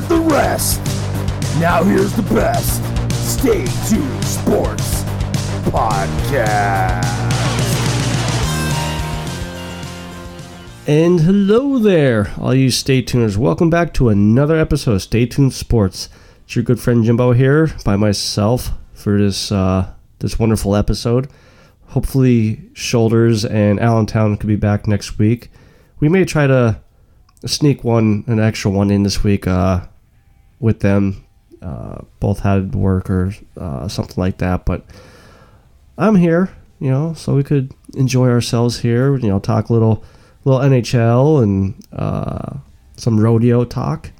heard the rest. Now here's the best. Stay tuned sports podcast. And hello there, all you stay tuners. Welcome back to another episode of Stay Tuned Sports. It's your good friend Jimbo here by myself for this uh, this wonderful episode. Hopefully, Shoulders and Allentown could be back next week. We may try to sneak one, an extra one in this week uh, with them. Uh, both had work or uh, something like that, but I'm here, you know, so we could enjoy ourselves here. You know, talk a little, little NHL and uh, some rodeo talk.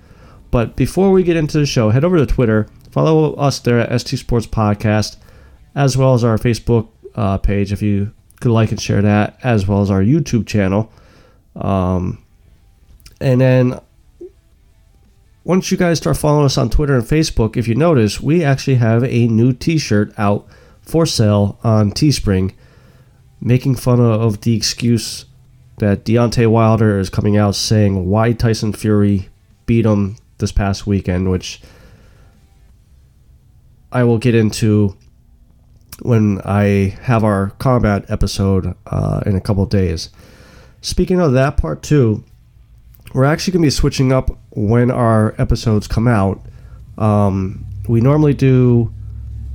But before we get into the show, head over to Twitter, follow us there at ST Sports Podcast, as well as our Facebook uh, page if you could like and share that, as well as our YouTube channel. Um, and then once you guys start following us on Twitter and Facebook, if you notice, we actually have a new T-shirt out for sale on Teespring, making fun of the excuse that Deontay Wilder is coming out saying why Tyson Fury beat him this past weekend, which I will get into when I have our combat episode uh, in a couple days. Speaking of that part too, we're actually going to be switching up when our episodes come out. Um, we normally do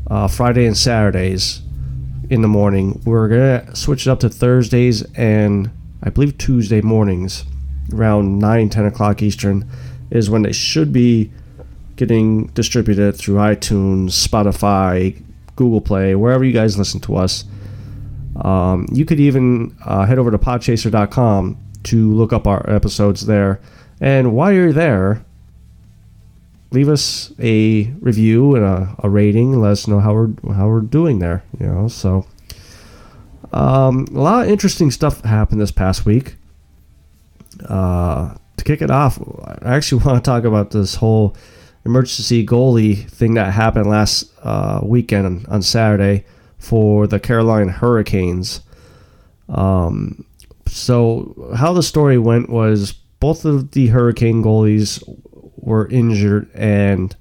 uh, Friday and Saturdays in the morning. We're going to switch it up to Thursdays and I believe Tuesday mornings around 9, 10 o'clock Eastern is when they should be getting distributed through iTunes, Spotify, Google Play, wherever you guys listen to us. Um, you could even uh, head over to podchaser.com to look up our episodes there. And while you're there, leave us a review and a, a rating. Let us know how we're how we're doing there. You know, so um, a lot of interesting stuff happened this past week. Uh, to kick it off, I actually want to talk about this whole emergency goalie thing that happened last uh, weekend on, on, Saturday for the Carolina Hurricanes. Um, so, how the story went was both of the Hurricane goalies were injured and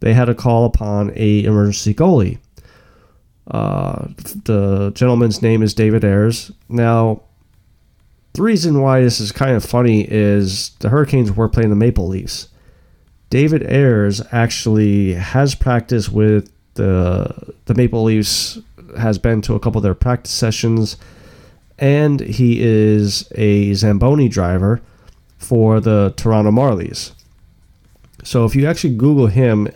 they had to call upon a emergency goalie. Uh, the gentleman's name is David Ayres. Now, the reason why this is kind of funny is the Hurricanes were playing the Maple Leafs. David Ayres actually has practiced with the the Maple Leafs, has been to a couple of their practice sessions, and he is a Zamboni driver for the Toronto Marlies. So if you actually Google him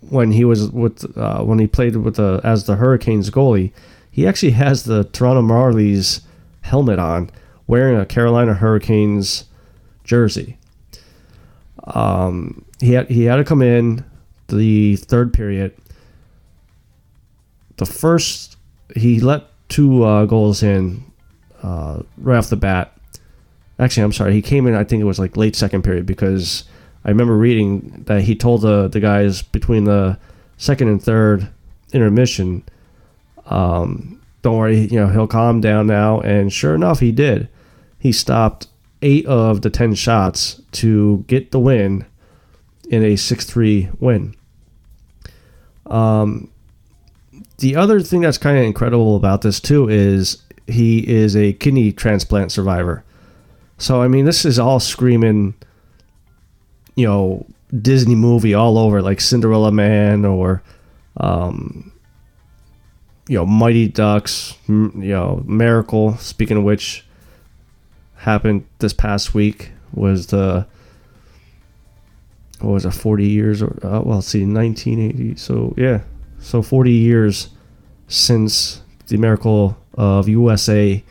when he was with uh, when he played with the as the Hurricanes goalie, he actually has the Toronto Marlies helmet on, wearing a Carolina Hurricanes jersey. Um, he had he had to come in the third period. The first he let two uh, goals in uh, right off the bat. Actually, I'm sorry. He came in. I think it was like late second period because I remember reading that he told the the guys between the second and third intermission, um, "Don't worry, you know he'll calm down now." And sure enough, he did. He stopped eight of the ten shots to get the win in a six three win. Um, the other thing that's kind of incredible about this too is he is a kidney transplant survivor. So I mean, this is all screaming, you know, Disney movie all over, like Cinderella Man or, um, you know, Mighty Ducks, you know, Miracle. Speaking of which, happened this past week was the what was it, 40 years or uh, well, see, 1980. So yeah, so 40 years since the miracle of USA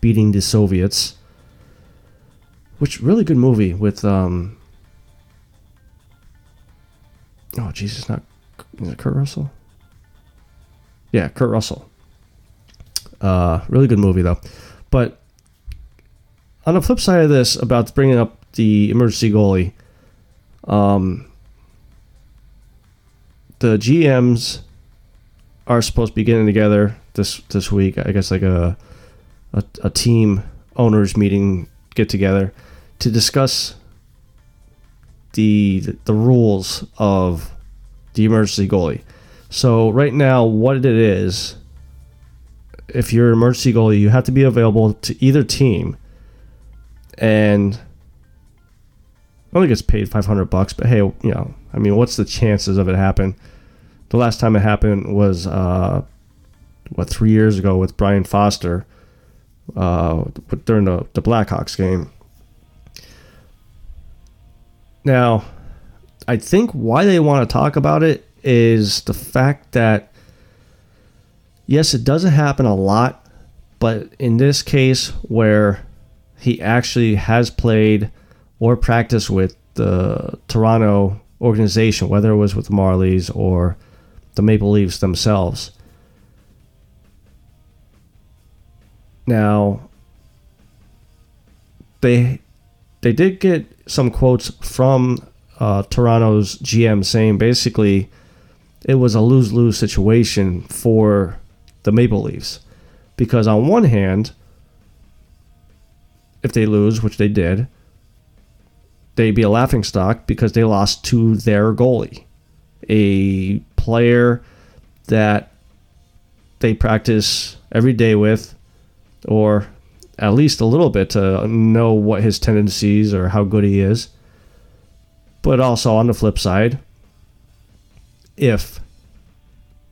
beating the Soviets which really good movie with um oh Jesus not is it Kurt Russell? Yeah Kurt Russell. Uh really good movie though. But on the flip side of this about bringing up the emergency goalie um the GMs are supposed to be getting together this this week I guess like a a, a team owners meeting get together to discuss the the rules of the emergency goalie. So right now, what it is, if you're emergency goalie, you have to be available to either team, and only gets paid 500 bucks. But hey, you know, I mean, what's the chances of it happen? The last time it happened was uh, what three years ago with Brian Foster uh, during the the Blackhawks game. Now, I think why they want to talk about it is the fact that yes, it doesn't happen a lot, but in this case where he actually has played or practiced with the Toronto organization, whether it was with the Marlies or the Maple Leafs themselves. Now, they they did get some quotes from uh, Toronto's GM saying basically it was a lose lose situation for the Maple Leafs. Because on one hand, if they lose, which they did, they'd be a laughing stock because they lost to their goalie, a player that they practice every day with, or at least a little bit to know what his tendencies or how good he is. But also on the flip side, if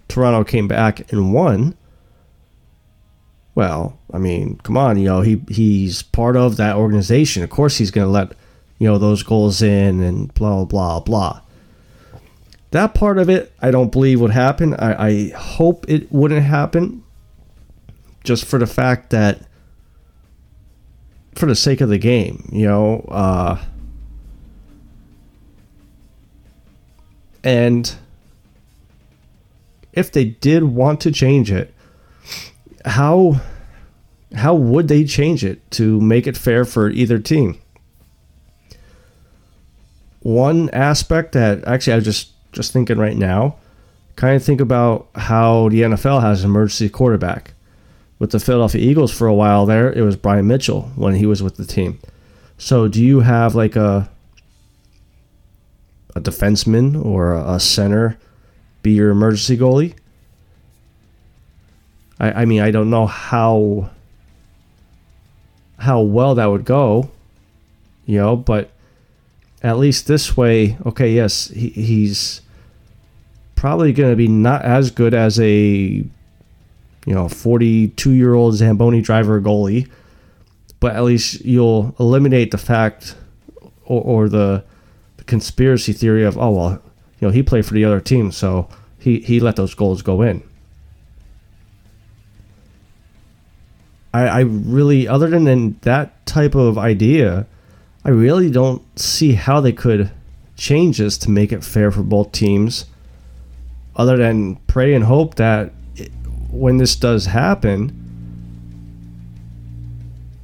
Toronto came back and won, well, I mean, come on, you know, he he's part of that organization. Of course he's going to let, you know, those goals in and blah blah blah. That part of it, I don't believe would happen. I, I hope it wouldn't happen just for the fact that for the sake of the game, you know, uh, and if they did want to change it, how how would they change it to make it fair for either team? One aspect that actually I was just just thinking right now, kind of think about how the NFL has an emergency quarterback. With the Philadelphia Eagles for a while there, it was Brian Mitchell when he was with the team. So do you have like a a defenseman or a center be your emergency goalie. I, I mean, I don't know how how well that would go, you know, but at least this way, okay, yes, he, he's probably going to be not as good as a you know 42 year old Zamboni driver goalie, but at least you'll eliminate the fact or, or the, the conspiracy theory of oh well you know, he played for the other team, so he, he let those goals go in. I, I really, other than that type of idea, I really don't see how they could change this to make it fair for both teams, other than pray and hope that when this does happen,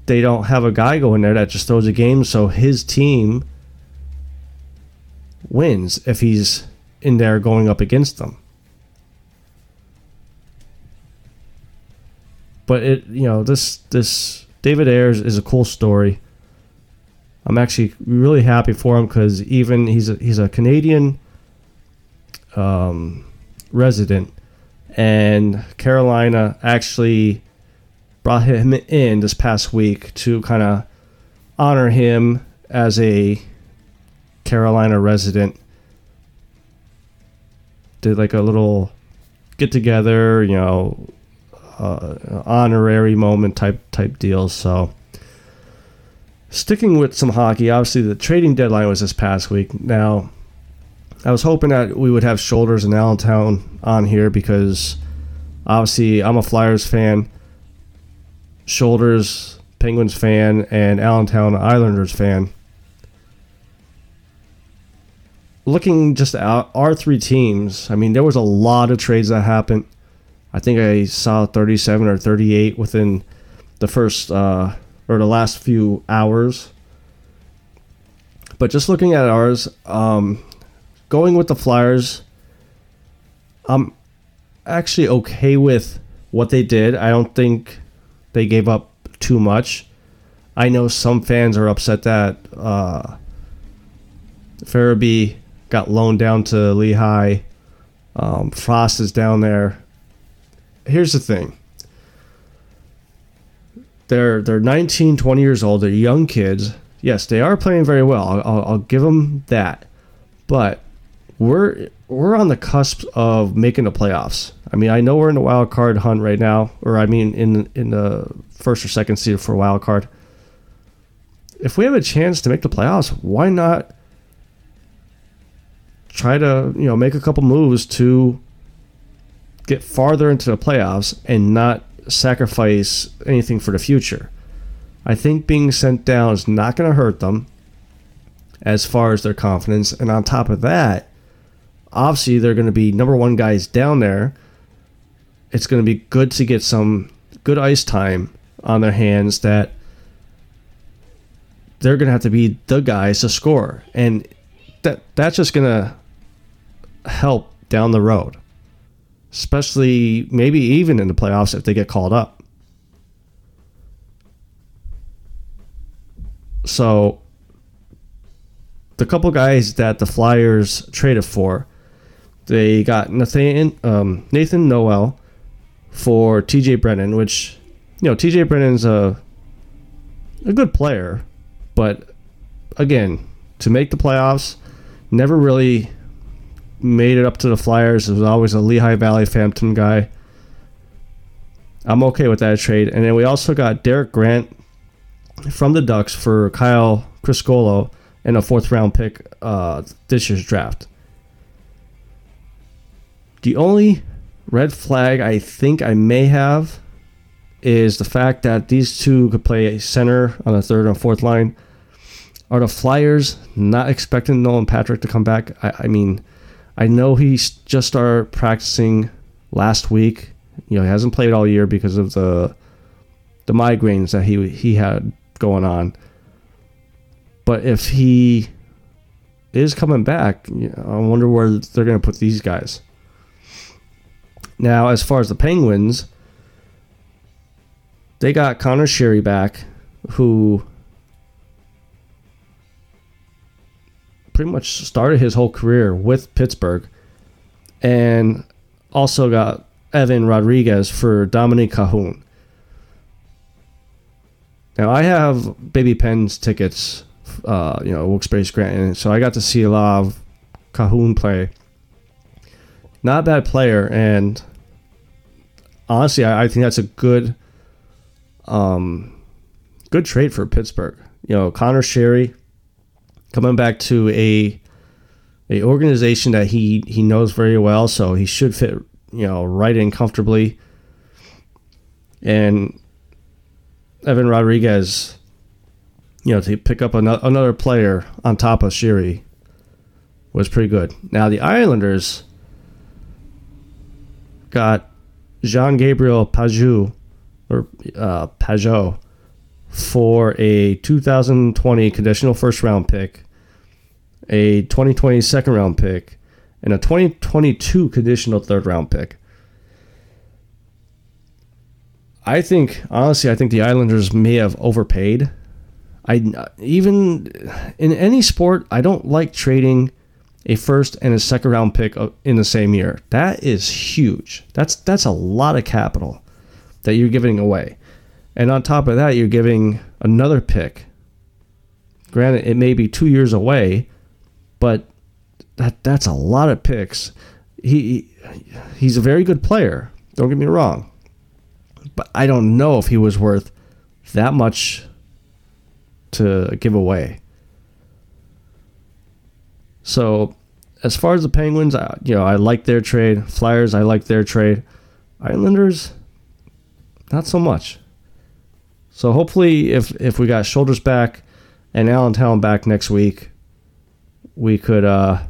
they don't have a guy go in there that just throws a game so his team wins if he's in there going up against them. But it, you know, this this David Ayres is a cool story. I'm actually really happy for him because even he's a, he's a Canadian um, resident, and Carolina actually brought him in this past week to kind of honor him as a Carolina resident. Did like a little get together, you know, uh, honorary moment type type deal. So sticking with some hockey, obviously the trading deadline was this past week. Now, I was hoping that we would have Shoulders and Allentown on here because obviously I'm a Flyers fan, Shoulders Penguins fan, and Allentown Islanders fan. Looking just at our three teams, I mean, there was a lot of trades that happened. I think I saw 37 or 38 within the first uh, or the last few hours. But just looking at ours, um, going with the Flyers, I'm actually okay with what they did. I don't think they gave up too much. I know some fans are upset that uh, Farabee got loaned down to Lehigh. Um, Frost is down there. Here's the thing. They're they're 19, 20 years old. They're young kids. Yes, they are playing very well. I'll, I'll, I'll give them that. But we're we're on the cusp of making the playoffs. I mean, I know we're in the wild card hunt right now, or I mean, in in the first or second seed for a wild card. If we have a chance to make the playoffs, why not try to you know make a couple moves to get farther into the playoffs and not sacrifice anything for the future. I think being sent down is not going to hurt them as far as their confidence. And on top of that, obviously they're going to be number one guys down there. It's going to be good to get some good ice time on their hands that they're going to have to be the guys to score. And that that's just going to help down the road especially maybe even in the playoffs if they get called up. So, the couple guys that the Flyers traded for, they got Nathan um, Nathan Noel for T.J. Brennan, which you know T.J. Brennan's a a good player, but again, to make the playoffs, never really made it up to the Flyers. It was always a Lehigh Valley Phantom guy. I'm okay with that trade. And then we also got Derek Grant from the Ducks for Kyle Criscuolo and a fourth round pick uh, this year's draft. The only red flag I think I may have is the fact that these two could play center on the third and fourth line. Are the Flyers not expecting Nolan Patrick to come back? I, I mean, I know he just started practicing last week. You know, he hasn't played all year because of the the migraines that he he had going on. But if he is coming back, I wonder where they're going to put these guys. Now, as far as the Penguins, they got Conor Sheary back, who pretty much started his whole career with Pittsburgh, and also got Evan Rodrigues for Dominik Kahun. Now I have Baby Pens tickets, uh, you know, Wilkes-Barre Scranton, so I got to see a lot of Kahun play. Not a bad player, and honestly, I, I think that's a good, um, good trade for Pittsburgh. You know, Conor Sheary coming back to a a organization that he he knows very well, so he should fit you know right in comfortably. And Evan Rodrigues, you know, to pick up another, another player on top of Sheary was pretty good. Now the Islanders got Jean Gabriel Pageau or uh, Pageau for a 2020 conditional first round pick, a 2020 second round pick, and a 2022 conditional third round pick. I think honestly, I think the Islanders may have overpaid. I even in any sport, I don't like trading a first and a second round pick in the same year. That is huge. That's that's a lot of capital that you're giving away. And on top of that, you're giving another pick. Granted, it may be two years away, but that that's a lot of picks. He he's a very good player. Don't get me wrong, but I don't know if he was worth that much to give away. So, as far as the Penguins, I, you know, I like their trade. Flyers, I like their trade. Islanders, not so much. So hopefully, if if we got shoulders back and Allen Allentown back next week, we could uh,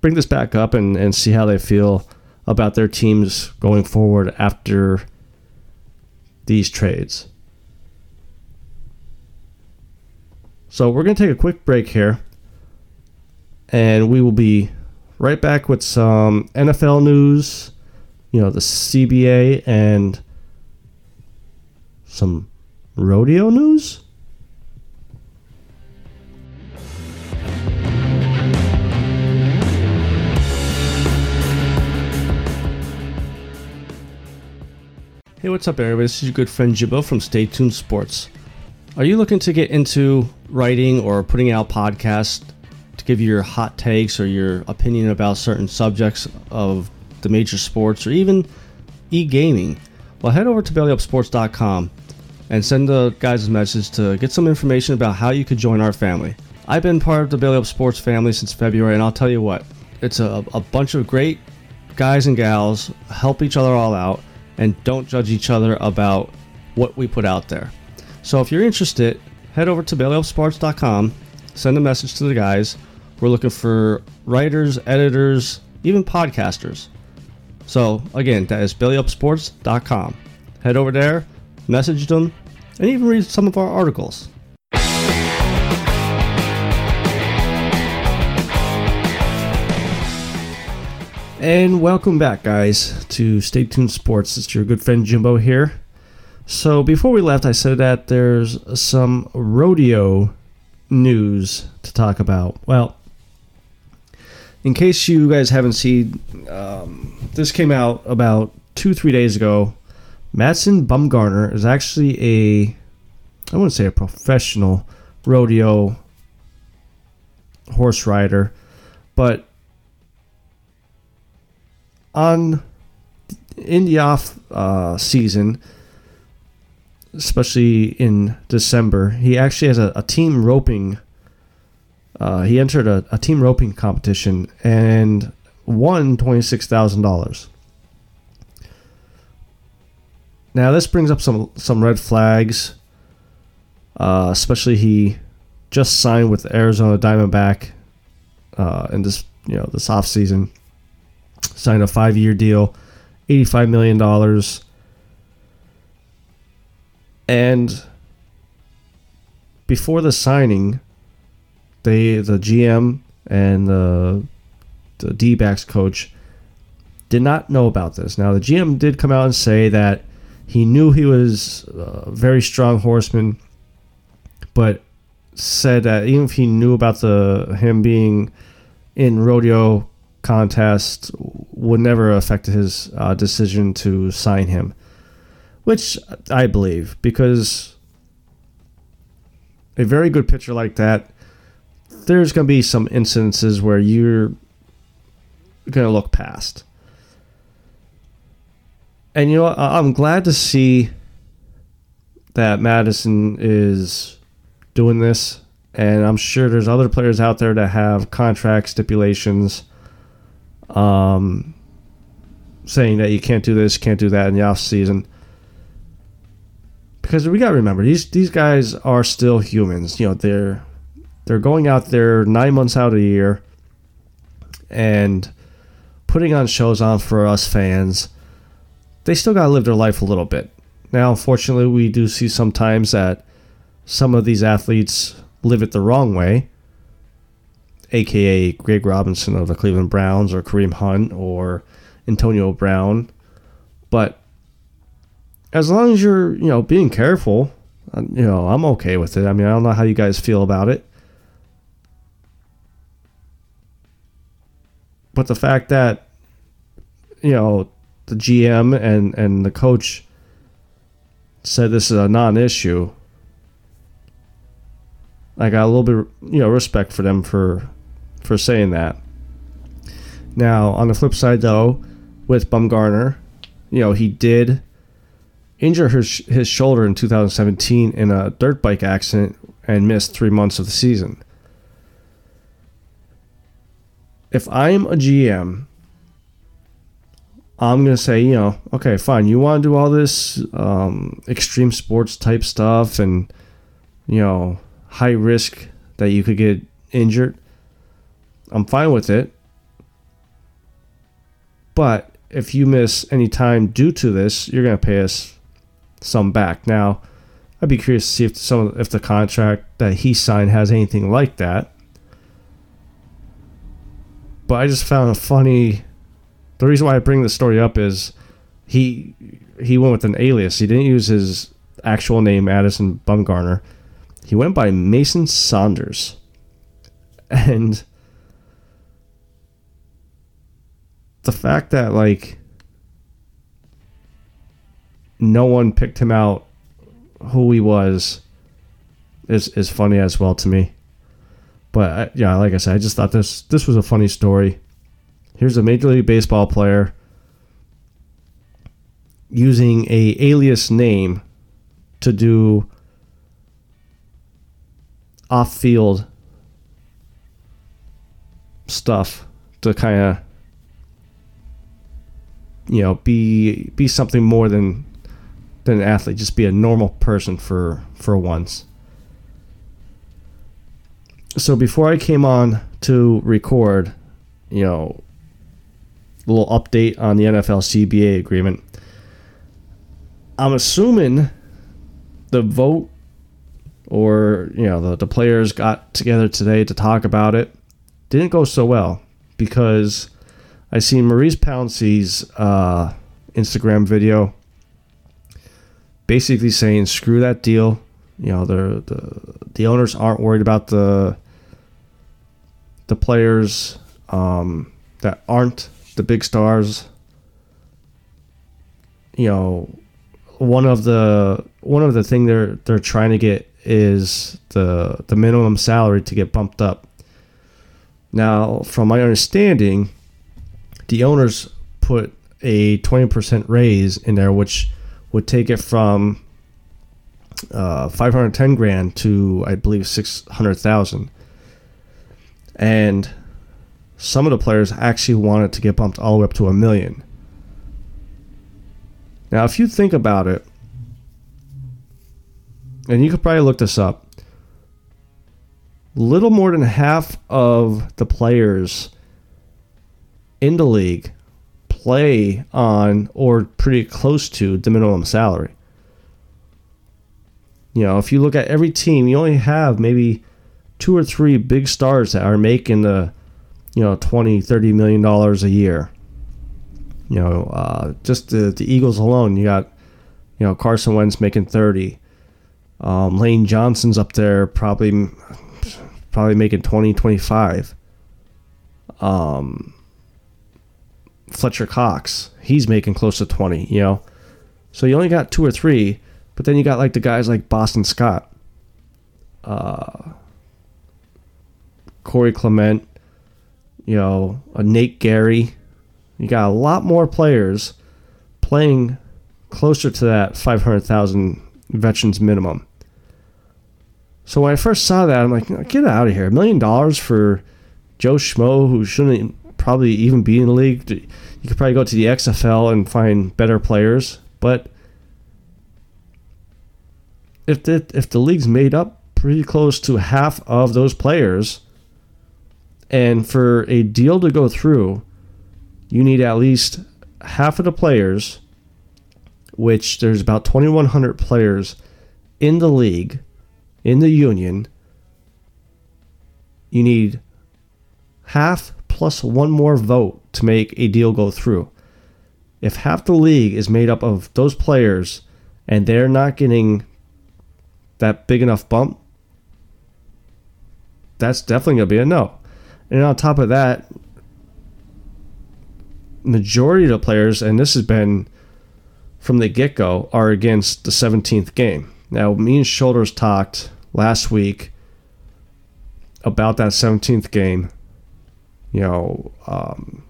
bring this back up and, and see how they feel about their teams going forward after these trades. So we're going to take a quick break here, and we will be right back with some NFL news, you know, the CBA, and some rodeo news. Hey, what's up, everybody? This is your good friend Jimbo from Stay Tuned Sports. Are you looking to get into writing or putting out podcasts? To give you your hot takes or your opinion about certain subjects of the major sports or even e gaming? Well, head over to bellyupsports.com and send the guys a message to get some information about how you could join our family. I've been part of the Belly Up Sports family since February, and I'll tell you what, it's a, a bunch of great guys and gals, help each other all out, and don't judge each other about what we put out there. So if you're interested, head over to bellyupsports.com, send a message to the guys. We're looking for writers, editors, even podcasters. So again, that is bellyupsports.com. Head over there, message them, and even read some of our articles. And welcome back, guys, to Stay Tuned Sports. It's your good friend Jimbo here. So, before we left, I said that there's some rodeo news to talk about. Well, in case you guys haven't seen, um, this came out about two, three days ago. Madison Bumgarner is actually a, I wouldn't say a professional rodeo horse rider, but on in the off uh, season, especially in December, he actually has a, a team roping. Uh, he entered a, a team roping competition and won twenty six thousand dollars. Now this brings up some some red flags. Uh, especially he just signed with Arizona Diamondback uh, in this you know this off season signed a five year deal, $85 million. And before the signing, they the GM and the the D backs coach did not know about this. Now the GM did come out and say that he knew he was a very strong horseman, but said that even if he knew about the him being in rodeo contest would never affect his uh, decision to sign him, which I believe because a very good pitcher like that, there's going to be some incidences where you're going to look past. And you know, I'm glad to see that Madison is doing this, and I'm sure there's other players out there that have contract stipulations um, saying that you can't do this, can't do that in the off season. Because we got to remember these these guys are still humans. You know they're they're going out there nine months out of the year and putting on shows on for us fans. They still got to live their life a little bit. Now, unfortunately, we do see sometimes that some of these athletes live it the wrong way aka Greg Robinson of the Cleveland Browns, or Kareem Hunt, or Antonio Brown. But as long as you're, you know, being careful, uh, you know, I'm okay with it. I mean, I don't know how you guys feel about it. But the fact that, you know, the GM and, and the coach said this is a non issue, I got a little bit, you know, respect for them for for saying that. Now, on the flip side, though, with Bumgarner, you know, he did injure his, his shoulder in 2017 in a dirt bike accident and missed three months of the season. If I'm a GM, I'm to say, you know, okay, fine. You want to do all this um, extreme sports type stuff and, you know, high risk that you could get injured. I'm fine with it. But if you miss any time due to this, you're to pay us some back. Now, I'd be curious to see if some if the contract that he signed has anything like that. But I just found it funny. The reason why I bring the story up is he he went with an alias. He didn't use his actual name, Madison Bumgarner. He went by Mason Saunders, and the fact that like no one picked him out who he was is is funny as well to me. But I, yeah, like I said, I just thought this this was a funny story. Here's a Major League Baseball player using a alias name to do off field stuff to kind of you know be be something more than than an athlete just be a normal person for for once so before i came on to record you know a little update on the nfl cba agreement i'm assuming the vote or you know the, the players got together today to talk about it didn't go so well because I seen Maurice Pouncey's uh, Instagram video basically saying screw that deal. You know the the the owners aren't worried about the the players um, that aren't the big stars. You know, one of the one of the thing they're they're trying to get is the the minimum salary to get bumped up. Now, from my understanding, the owners put a 20% raise in there, which would take it from uh, 510 grand to, I believe, 600,000. And some of the players actually wanted to get bumped all the way up to a million. Now, if you think about it, and you could probably look this up, little more than half of the players in the league play on or pretty close to the minimum salary. You know, if you look at every team, you only have maybe two or three big stars that are making the, you know, 20, 30 million dollars a year. You know, uh, just the, the Eagles alone, you got, you know, Carson Wentz making 30. Um, Lane Johnson's up there probably probably making 20, 25. Um, Fletcher Cox, he's making close to 20, you know. So you only got two or three, but then you got like the guys like Boston Scott, uh, Corey Clement, you know, a Nate Gerry. You got a lot more players playing closer to that 500,000 veterans minimum. So when I first saw that, I'm like, get out of here. A million dollars for Joe Schmo, who shouldn't probably even be in the league. You could probably go to the XFL and find better players. But if the, if the league's made up pretty close to half of those players, and for a deal to go through, you need at least half of the players, which there's about 2,100 players in the league in the union, you need half plus one more vote to make a deal go through. If half the league is made up of those players and they're not getting that big enough bump, that's definitely going to be a no. And on top of that, majority of the players, and this has been from the get go, are against the 17th game. Now, me and Shoulders talked last week about that 17th game. You know, um,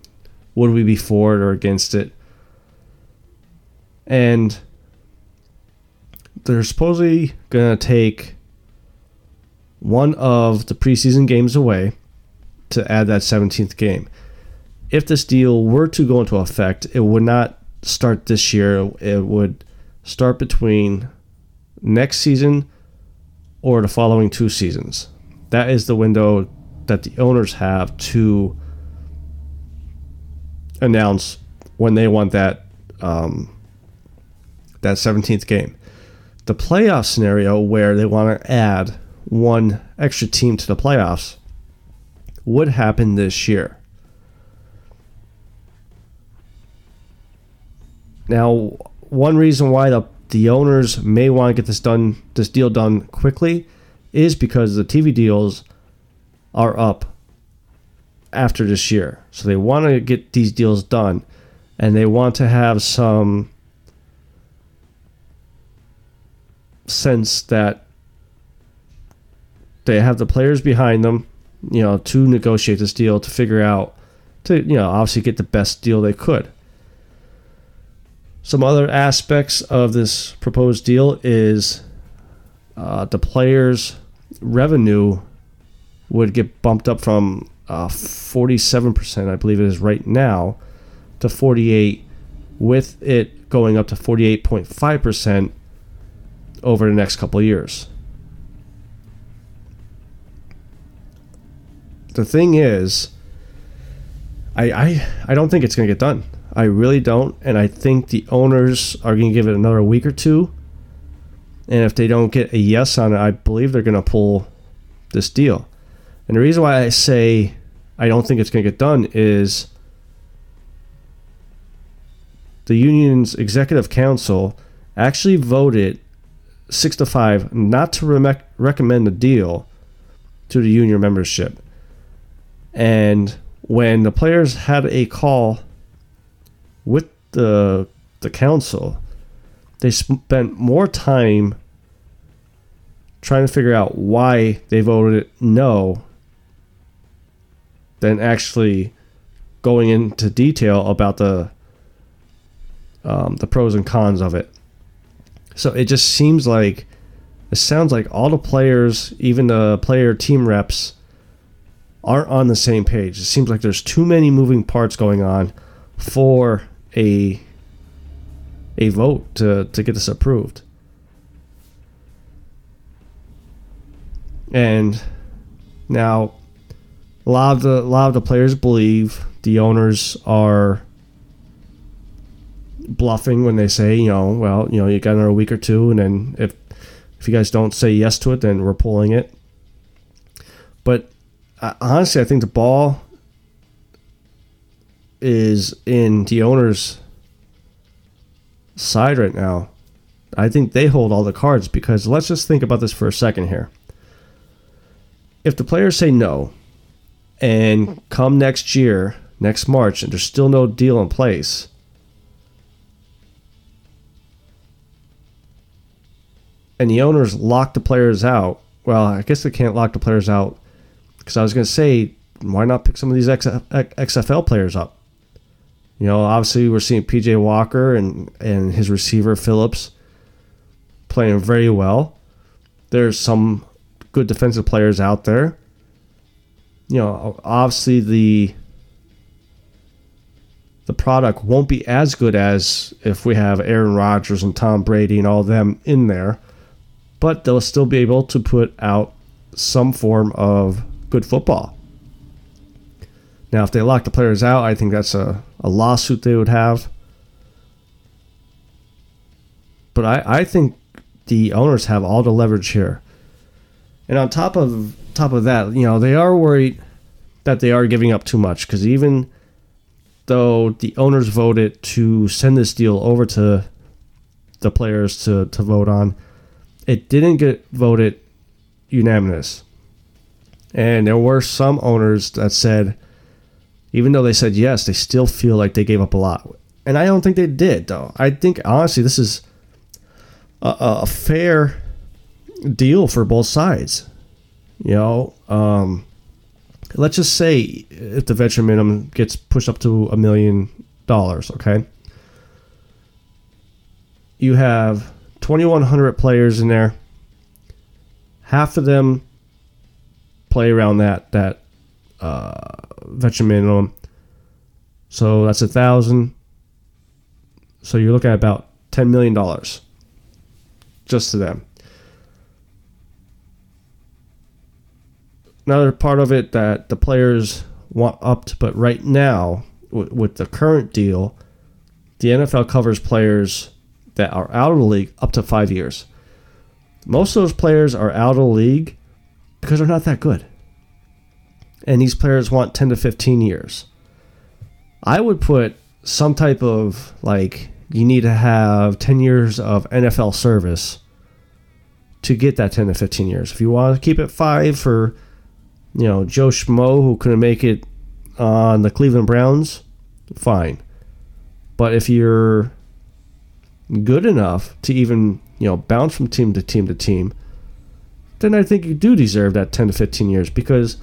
would we be for it or against it? And they're supposedly going to take one of the preseason games away to add that 17th game. If this deal were to go into effect, it would not start this year. It would start between next season or the following two seasons. That is the window that the owners have to announce when they want that um, that 17th game. The playoff scenario where they want to add one extra team to the playoffs would happen this year. Now, one reason why the the owners may want to get this done, this deal done quickly, is because the TV deals are up after this year. So they want to get these deals done, and they want to have some sense that they have the players behind them, you know, to negotiate this deal to figure out to you know obviously get the best deal they could. Some other aspects of this proposed deal is uh, the players' revenue would get bumped up from uh, 47%, I believe it is right now, to 48, with it going up to 48.5% over the next couple years. The thing is, I, I, I don't think it's going to get done. I really don't. And I think the owners are going to give it another week or two. And if they don't get a yes on it, I believe they're going to pull this deal. And the reason why I say I don't think it's going to get done is the union's executive council actually voted six to five not to re- recommend the deal to the union membership. And when the players had a call with the the council, they spent more time trying to figure out why they voted no than actually going into detail about the um, the pros and cons of it. So it just seems like it sounds like all the players, even the player team reps, aren't on the same page. It seems like there's too many moving parts going on for a a vote to, to get this approved. And now a lot of the a lot of the players believe the owners are bluffing when they say, you know, well, you know, you got another week or two, and then if if you guys don't say yes to it, then we're pulling it. But honestly, I think the ball is in the owners' side right now. I think they hold all the cards because let's just think about this for a second here. If the players say no, and come next year, next March, and there's still no deal in place, and the owners lock the players out. Well, I guess they can't lock the players out because I was going to say, why not pick some of these XFL players up? You know, obviously we're seeing PJ Walker and and his receiver Phillips playing very well. There's some good defensive players out there. You know, obviously the the product won't be as good as if we have Aaron Rodgers and Tom Brady and all them in there but they'll still be able to put out some form of good football. Now, if they lock the players out, I think that's a, a lawsuit they would have. But I, I think the owners have all the leverage here. And on top of top of that, you know, they are worried that they are giving up too much because even though the owners voted to send this deal over to the players to, to vote on, it didn't get voted unanimous. And there were some owners that said, even though they said yes, they still feel like they gave up a lot. And I don't think they did, though. I think, honestly, this is a, a fair deal for both sides. You know, um, let's just say if the veteran minimum gets pushed up to a million dollars, okay? You have 2,100 players in there. Half of them play around that that uh, veteran minimum. So that's a thousand. So you're looking at about ten million dollars just to them. Another part of it that the players want upped, but right now with, with the current deal, the NFL covers players that are out of the league up to five years. Most of those players are out of the league because they're not that good. And these players want 10 to 15 years. I would put some type of like, you need to have 10 years of NFL service to get that 10 to 15 years. If you want to keep it five for, you know, Joe Schmo who couldn't make it on the Cleveland Browns, fine. But if you're good enough to even you know, bounce from team to team to team, then I think you do deserve that 10 to 15 years because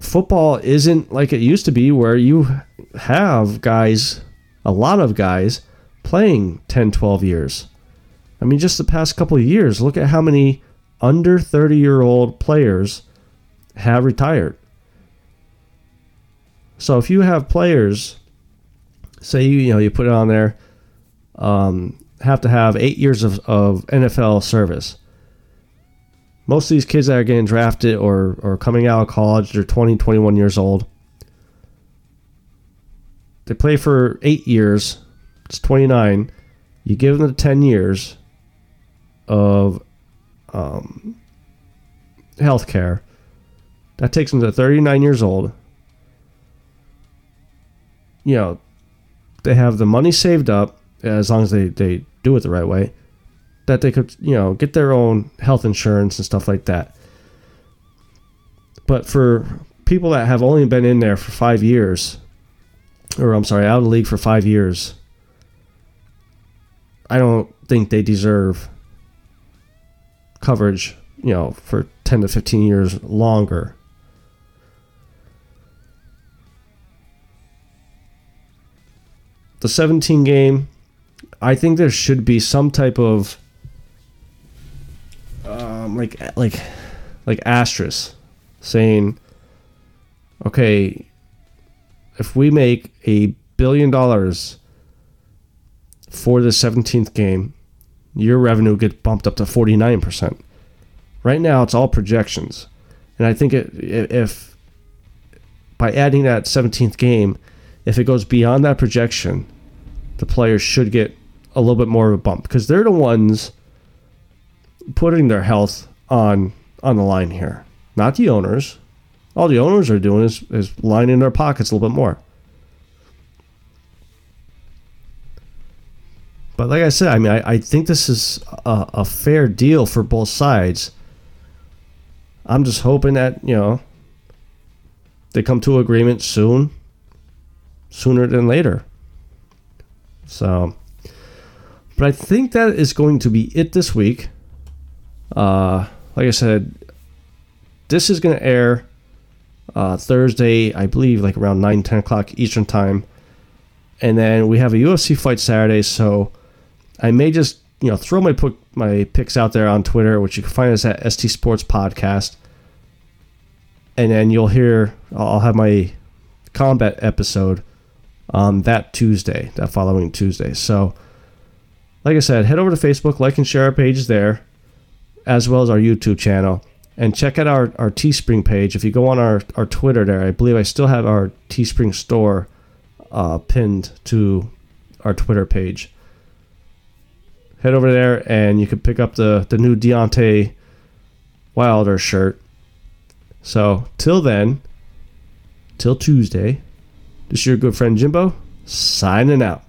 football isn't like it used to be where you have guys, a lot of guys, playing 10, 12 years. I mean, just the past couple of years, look at how many under 30 year old players have retired. So if you have players, say you, you know you put it on there, um, have to have eight years of, of NFL service. Most of these kids that are getting drafted or, or coming out of college, they're 20, 21 years old. They play for eight years. It's 29. You give them the 10 years of um, health care. That takes them to 39 years old. You know, they have the money saved up as long as they, they do it the right way that they could, you know, get their own health insurance and stuff like that. But for people that have only been in there for five years, or I'm sorry, out of the league for five years, I don't think they deserve coverage, you know, for 10 to 15 years longer. The 17 game, I think there should be some type of um, like like like asterisk saying, okay, if we make a billion dollars for the 17th game, your revenue gets bumped up to 49%. Right now, it's all projections. And I think it, if by adding that 17th game, if it goes beyond that projection, the players should get a little bit more of a bump because they're the ones putting their health on on the line here, not the owners. All the owners are doing is, is lining their pockets a little bit more. But like I said, I mean, I, I think this is a, a fair deal for both sides. I'm just hoping that, you know, they come to agreement soon, sooner than later. So, but I think that is going to be it this week. Uh, like I said, this is going to air uh, Thursday, I believe, like around 9, 10 o'clock Eastern Time. And then we have a UFC fight Saturday, so I may just, you know, throw my, put my picks out there on Twitter, which you can find us at ST Sports Podcast. And then you'll hear, I'll have my combat episode on that Tuesday, that following Tuesday. So, like I said, head over to Facebook, like and share our pages there as well as our YouTube channel. And check out our, our Teespring page. If you go on our, our Twitter there, I believe I still have our Teespring store uh, pinned to our Twitter page. Head over there and you can pick up the, the new Deontay Wilder shirt. So, till then, till Tuesday, this is your good friend Jimbo, signing out.